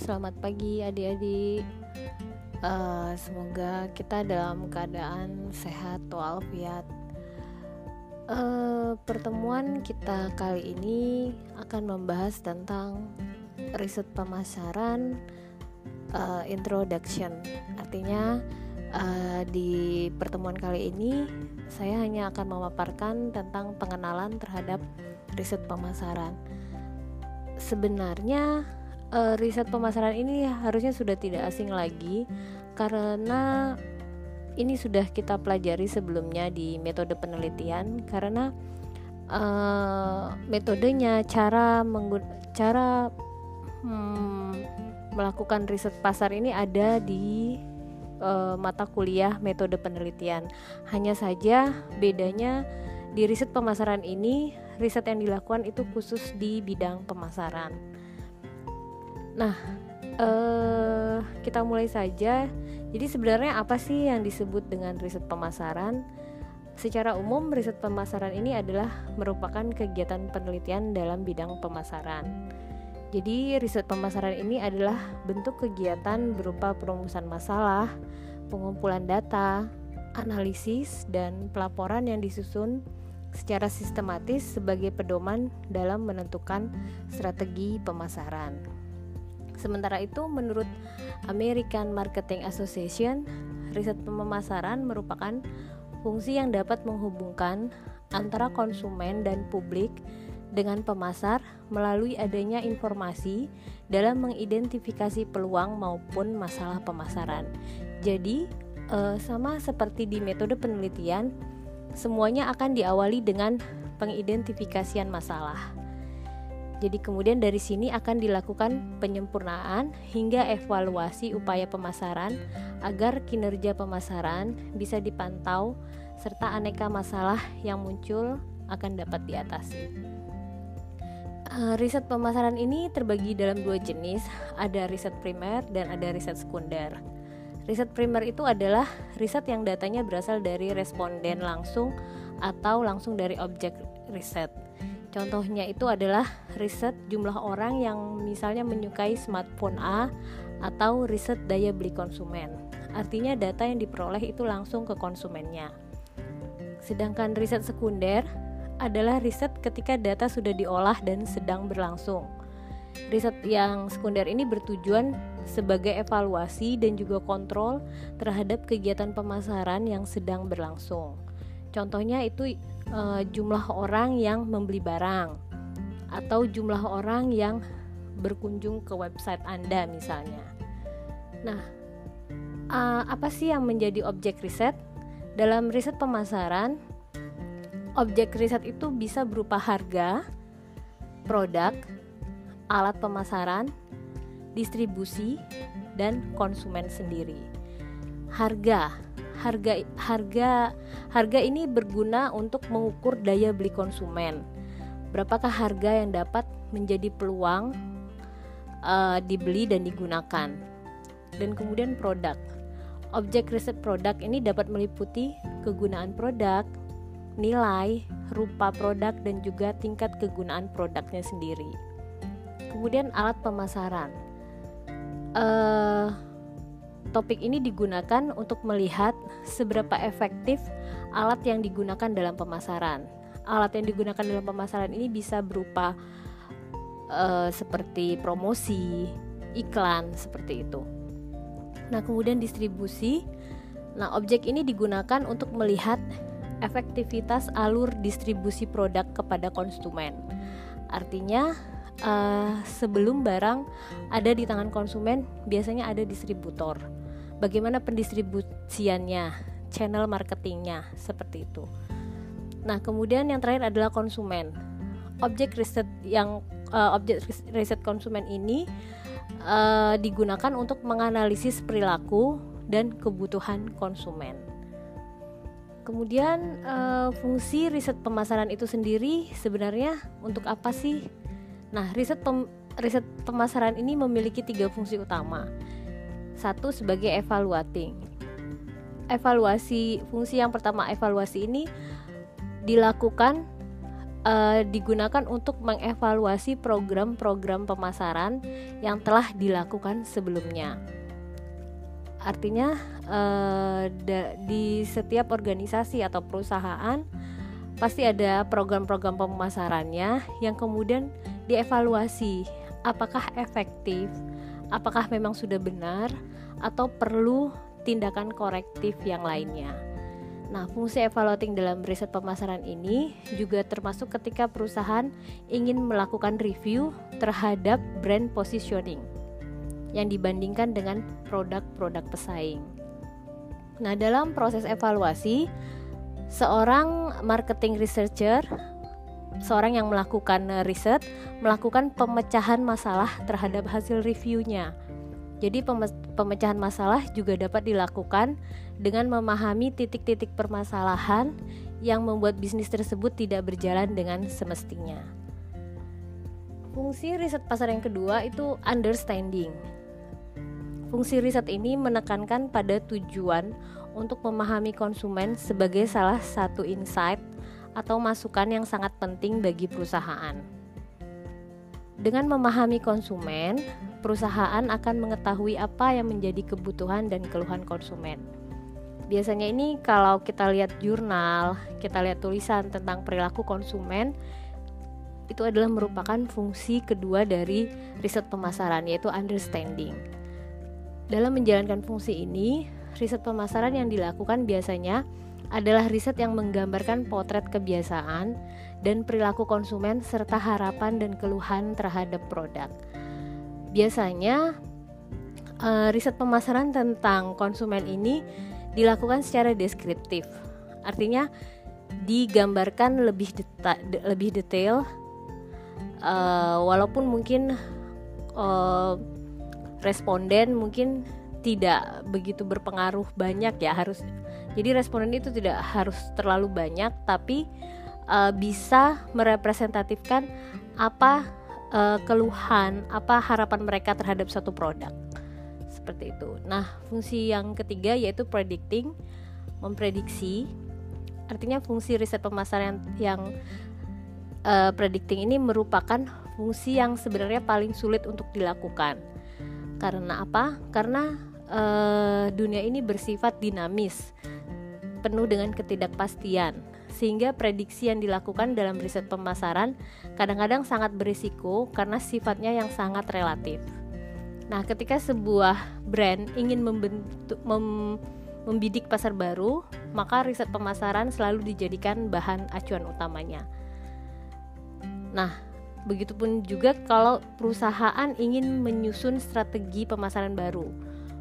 selamat pagi adik-adik. Uh, semoga kita dalam keadaan sehat walafiat. Uh, pertemuan kita kali ini akan membahas tentang riset pemasaran uh, introduction. Artinya uh, di pertemuan kali ini saya hanya akan memaparkan tentang pengenalan terhadap riset pemasaran. Sebenarnya uh, riset pemasaran ini harusnya sudah tidak asing lagi karena ini sudah kita pelajari sebelumnya di metode penelitian karena uh, metodenya cara cara hmm, melakukan riset pasar ini ada di uh, mata kuliah metode penelitian. Hanya saja bedanya di riset pemasaran ini riset yang dilakukan itu khusus di bidang pemasaran. Nah, eh, kita mulai saja. Jadi sebenarnya apa sih yang disebut dengan riset pemasaran? Secara umum, riset pemasaran ini adalah merupakan kegiatan penelitian dalam bidang pemasaran. Jadi, riset pemasaran ini adalah bentuk kegiatan berupa perumusan masalah, pengumpulan data, analisis, dan pelaporan yang disusun secara sistematis sebagai pedoman dalam menentukan strategi pemasaran. Sementara itu, menurut American Marketing Association, riset pemasaran merupakan fungsi yang dapat menghubungkan antara konsumen dan publik dengan pemasar melalui adanya informasi dalam mengidentifikasi peluang maupun masalah pemasaran. Jadi, eh, sama seperti di metode penelitian, semuanya akan diawali dengan pengidentifikasian masalah. Jadi kemudian dari sini akan dilakukan penyempurnaan hingga evaluasi upaya pemasaran agar kinerja pemasaran bisa dipantau serta aneka masalah yang muncul akan dapat diatasi. Uh, riset pemasaran ini terbagi dalam dua jenis, ada riset primer dan ada riset sekunder. Riset primer itu adalah riset yang datanya berasal dari responden langsung atau langsung dari objek riset. Contohnya itu adalah riset jumlah orang yang misalnya menyukai smartphone A atau riset daya beli konsumen. Artinya data yang diperoleh itu langsung ke konsumennya. Sedangkan riset sekunder adalah riset ketika data sudah diolah dan sedang berlangsung. Riset yang sekunder ini bertujuan sebagai evaluasi dan juga kontrol terhadap kegiatan pemasaran yang sedang berlangsung. Contohnya itu uh, jumlah orang yang membeli barang atau jumlah orang yang berkunjung ke website Anda misalnya. Nah, uh, apa sih yang menjadi objek riset? Dalam riset pemasaran, objek riset itu bisa berupa harga, produk, alat pemasaran, distribusi, dan konsumen sendiri. Harga harga harga harga ini berguna untuk mengukur daya beli konsumen. Berapakah harga yang dapat menjadi peluang uh, dibeli dan digunakan? Dan kemudian produk. Objek riset produk ini dapat meliputi kegunaan produk, nilai, rupa produk dan juga tingkat kegunaan produknya sendiri. Kemudian alat pemasaran. Uh, Topik ini digunakan untuk melihat seberapa efektif alat yang digunakan dalam pemasaran. Alat yang digunakan dalam pemasaran ini bisa berupa uh, seperti promosi, iklan, seperti itu. Nah, kemudian distribusi. Nah, objek ini digunakan untuk melihat efektivitas alur distribusi produk kepada konsumen. Artinya, uh, sebelum barang ada di tangan konsumen, biasanya ada distributor bagaimana pendistribusiannya, channel marketingnya, seperti itu. Nah, kemudian yang terakhir adalah konsumen. Objek riset yang uh, objek riset konsumen ini uh, digunakan untuk menganalisis perilaku dan kebutuhan konsumen. Kemudian uh, fungsi riset pemasaran itu sendiri sebenarnya untuk apa sih? Nah, riset pem riset pemasaran ini memiliki tiga fungsi utama satu sebagai evaluating. Evaluasi fungsi yang pertama evaluasi ini dilakukan uh, digunakan untuk mengevaluasi program-program pemasaran yang telah dilakukan sebelumnya. Artinya uh, di setiap organisasi atau perusahaan pasti ada program-program pemasarannya yang kemudian dievaluasi apakah efektif, apakah memang sudah benar atau perlu tindakan korektif yang lainnya. Nah, fungsi evaluating dalam riset pemasaran ini juga termasuk ketika perusahaan ingin melakukan review terhadap brand positioning yang dibandingkan dengan produk-produk pesaing. Nah, dalam proses evaluasi, seorang marketing researcher, seorang yang melakukan riset, melakukan pemecahan masalah terhadap hasil reviewnya. Jadi pemecahan masalah juga dapat dilakukan dengan memahami titik-titik permasalahan yang membuat bisnis tersebut tidak berjalan dengan semestinya. Fungsi riset pasar yang kedua itu understanding. Fungsi riset ini menekankan pada tujuan untuk memahami konsumen sebagai salah satu insight atau masukan yang sangat penting bagi perusahaan. Dengan memahami konsumen, perusahaan akan mengetahui apa yang menjadi kebutuhan dan keluhan konsumen biasanya ini kalau kita lihat jurnal, kita lihat tulisan tentang perilaku konsumen itu adalah merupakan fungsi kedua dari riset pemasaran yaitu understanding. Dalam menjalankan fungsi ini, riset pemasaran yang dilakukan biasanya adalah riset yang menggambarkan potret kebiasaan dan perilaku konsumen serta harapan dan keluhan terhadap produk. Biasanya uh, riset pemasaran tentang konsumen ini dilakukan secara deskriptif. Artinya digambarkan lebih deta lebih detail uh, walaupun mungkin uh, responden mungkin tidak begitu berpengaruh banyak ya harus jadi responden itu tidak harus terlalu banyak tapi uh, bisa merepresentatifkan apa uh, keluhan apa harapan mereka terhadap suatu produk seperti itu. Nah, fungsi yang ketiga yaitu predicting, memprediksi. Artinya fungsi riset pemasaran yang uh, predicting ini merupakan fungsi yang sebenarnya paling sulit untuk dilakukan. Karena apa? Karena uh, dunia ini bersifat dinamis, penuh dengan ketidakpastian sehingga prediksi yang dilakukan dalam riset pemasaran kadang-kadang sangat berisiko karena sifatnya yang sangat relatif. Nah, ketika sebuah brand ingin membentuk mem, membidik pasar baru, maka riset pemasaran selalu dijadikan bahan acuan utamanya. Nah, begitupun juga kalau perusahaan ingin menyusun strategi pemasaran baru,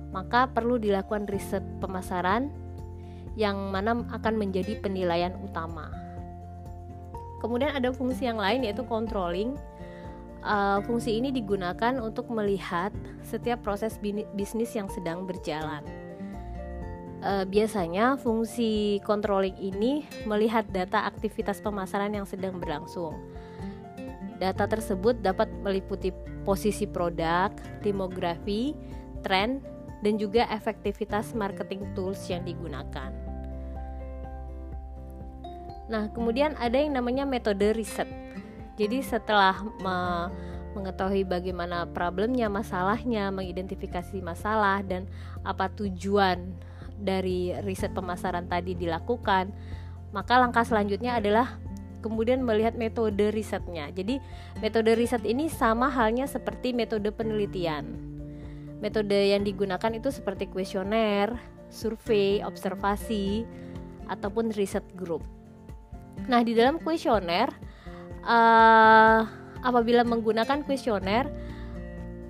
maka perlu dilakukan riset pemasaran yang mana akan menjadi penilaian utama. Kemudian ada fungsi yang lain yaitu controlling uh, fungsi ini digunakan untuk melihat setiap proses bisnis yang sedang berjalan. Uh, biasanya fungsi controlling ini melihat data aktivitas pemasaran yang sedang berlangsung. Data tersebut dapat meliputi posisi produk, demografi, tren, dan juga efektivitas marketing tools yang digunakan. Nah, kemudian ada yang namanya metode riset. Jadi setelah me mengetahui bagaimana problemnya, masalahnya, mengidentifikasi masalah dan apa tujuan dari riset pemasaran tadi dilakukan, maka langkah selanjutnya adalah kemudian melihat metode risetnya. Jadi metode riset ini sama halnya seperti metode penelitian. Metode yang digunakan itu seperti kuesioner, survei, observasi, ataupun riset group. Nah, di dalam kuesioner uh, apabila menggunakan kuesioner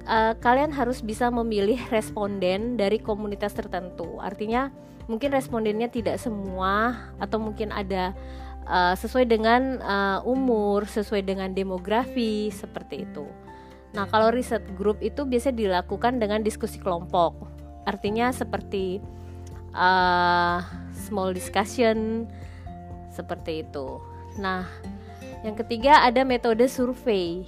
uh, kalian harus bisa memilih responden dari komunitas tertentu. Artinya mungkin respondennya tidak semua atau mungkin ada uh, sesuai dengan uh, umur, sesuai dengan demografi seperti itu. Nah, kalau riset grup itu biasa dilakukan dengan diskusi kelompok. Artinya seperti uh, small discussion seperti itu. Nah, yang ketiga ada metode survei.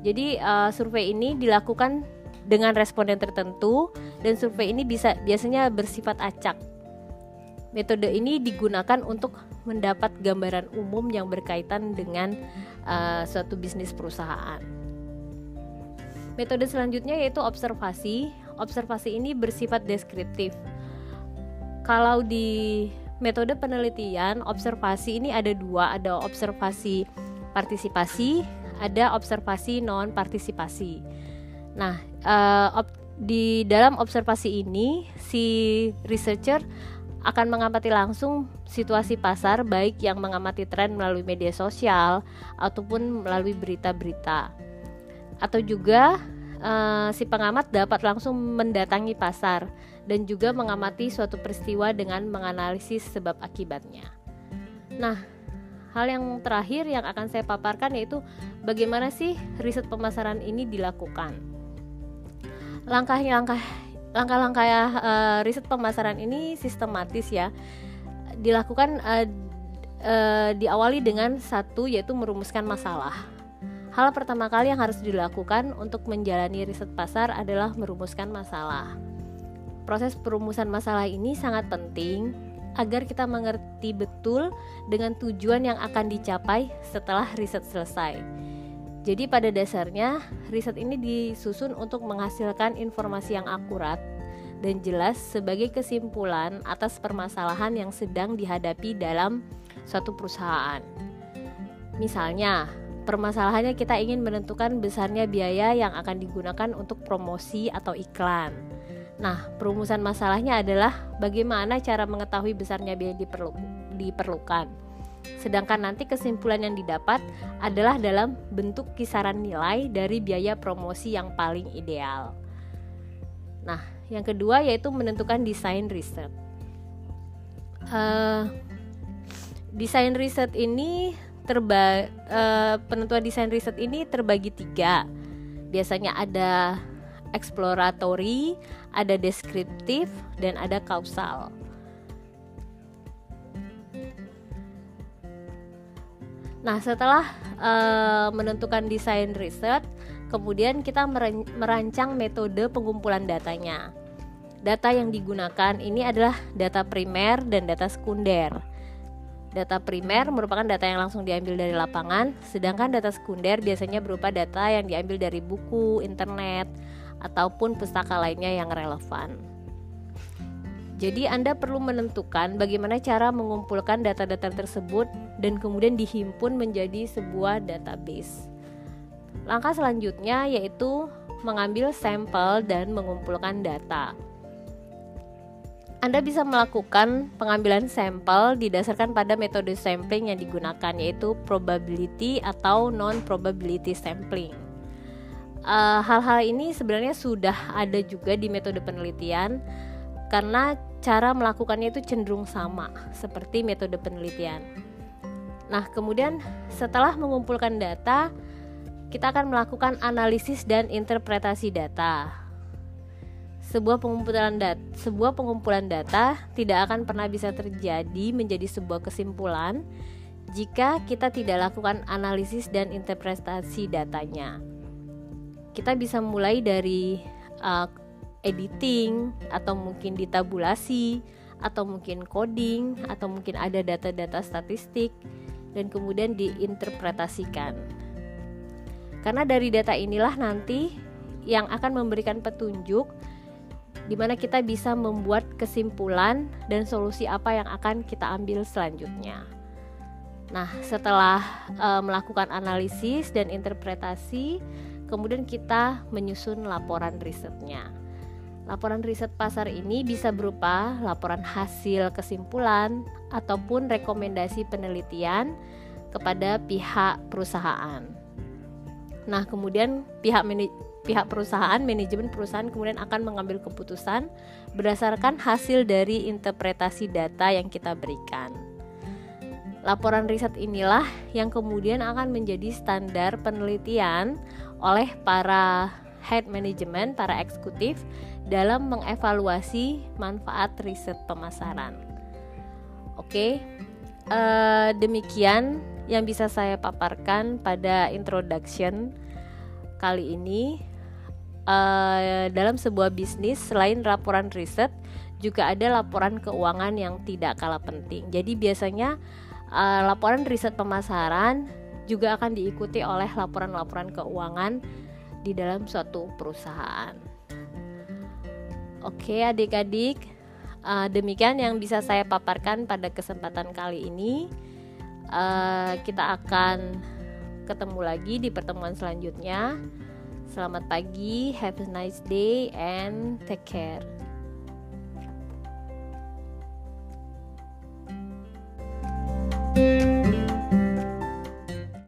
Jadi uh, survei ini dilakukan dengan responden tertentu dan survei ini bisa biasanya bersifat acak. Metode ini digunakan untuk mendapat gambaran umum yang berkaitan dengan uh, suatu bisnis perusahaan. Metode selanjutnya yaitu observasi. Observasi ini bersifat deskriptif. Kalau di metode penelitian, observasi ini ada dua, ada observasi partisipasi, ada observasi non partisipasi. Nah, uh, di dalam observasi ini si researcher akan mengamati langsung situasi pasar baik yang mengamati tren melalui media sosial ataupun melalui berita-berita. Atau juga uh, si pengamat dapat langsung mendatangi pasar dan juga mengamati suatu peristiwa dengan menganalisis sebab akibatnya. Nah, hal yang terakhir yang akan saya paparkan yaitu bagaimana sih riset pemasaran ini dilakukan. Langkah-langkah langkah-langkah uh, riset pemasaran ini sistematis ya dilakukan uh, uh, diawali dengan satu yaitu merumuskan masalah. Hal pertama kali yang harus dilakukan untuk menjalani riset pasar adalah merumuskan masalah. Proses perumusan masalah ini sangat penting agar kita mengerti betul dengan tujuan yang akan dicapai setelah riset selesai. Jadi pada dasarnya riset ini disusun untuk menghasilkan informasi yang akurat dan jelas sebagai kesimpulan atas permasalahan yang sedang dihadapi dalam suatu perusahaan. Misalnya, permasalahannya kita ingin menentukan besarnya biaya yang akan digunakan untuk promosi atau iklan. Nah, perumusan masalahnya adalah bagaimana cara mengetahui besarnya biaya diperlu diperlukan Sedangkan nanti kesimpulan yang didapat adalah dalam bentuk kisaran nilai dari biaya promosi yang paling ideal. Nah, yang kedua yaitu menentukan desain riset. Uh, desain riset ini terba uh, penentuan desain riset ini terbagi tiga. Biasanya ada eksploratory, ada deskriptif, dan ada kausal. Nah, setelah uh, menentukan desain riset, kemudian kita merancang metode pengumpulan datanya. Data yang digunakan ini adalah data primer dan data sekunder. Data primer merupakan data yang langsung diambil dari lapangan, sedangkan data sekunder biasanya berupa data yang diambil dari buku, internet, ataupun pustaka lainnya yang relevan. Jadi Anda perlu menentukan bagaimana cara mengumpulkan data-data tersebut dan kemudian dihimpun menjadi sebuah database. Langkah selanjutnya yaitu mengambil sampel dan mengumpulkan data. Anda bisa melakukan pengambilan sampel didasarkan pada metode sampling yang digunakan yaitu probability atau non-probability sampling. Eh, hal-hal uh, ini sebenarnya sudah ada juga di metode penelitian karena cara melakukannya itu cenderung sama seperti metode penelitian. Nah, kemudian setelah mengumpulkan data, kita akan melakukan analisis dan interpretasi data. Sebuah pengumpulan data, sebuah pengumpulan data tidak akan pernah bisa terjadi menjadi sebuah kesimpulan jika kita tidak lakukan analisis dan interpretasi datanya. Kita bisa mulai dari uh, editing atau mungkin ditabulasi atau mungkin coding atau mungkin ada data-data statistik dan kemudian diinterpretasikan. Karena dari data inilah nanti yang akan memberikan petunjuk di mana kita bisa membuat kesimpulan dan solusi apa yang akan kita ambil selanjutnya. Nah, setelah e, melakukan analisis dan interpretasi, kemudian kita menyusun laporan risetnya. Laporan riset pasar ini bisa berupa laporan hasil kesimpulan ataupun rekomendasi penelitian kepada pihak perusahaan. Nah, kemudian pihak pihak perusahaan, manajemen perusahaan kemudian akan mengambil keputusan berdasarkan hasil dari interpretasi data yang kita berikan. Laporan riset inilah yang kemudian akan menjadi standar penelitian oleh para head management, para eksekutif dalam mengevaluasi manfaat riset pemasaran. Oke, uh, demikian yang bisa saya paparkan pada introduction kali ini. Uh, dalam sebuah bisnis, selain laporan riset, juga ada laporan keuangan yang tidak kalah penting. Jadi biasanya uh, laporan riset pemasaran juga akan diikuti oleh laporan-laporan keuangan di dalam suatu perusahaan. Oke, adik-adik, uh, demikian yang bisa saya paparkan pada kesempatan kali ini. Uh, kita akan ketemu lagi di pertemuan selanjutnya. Selamat pagi, have a nice day, and take care.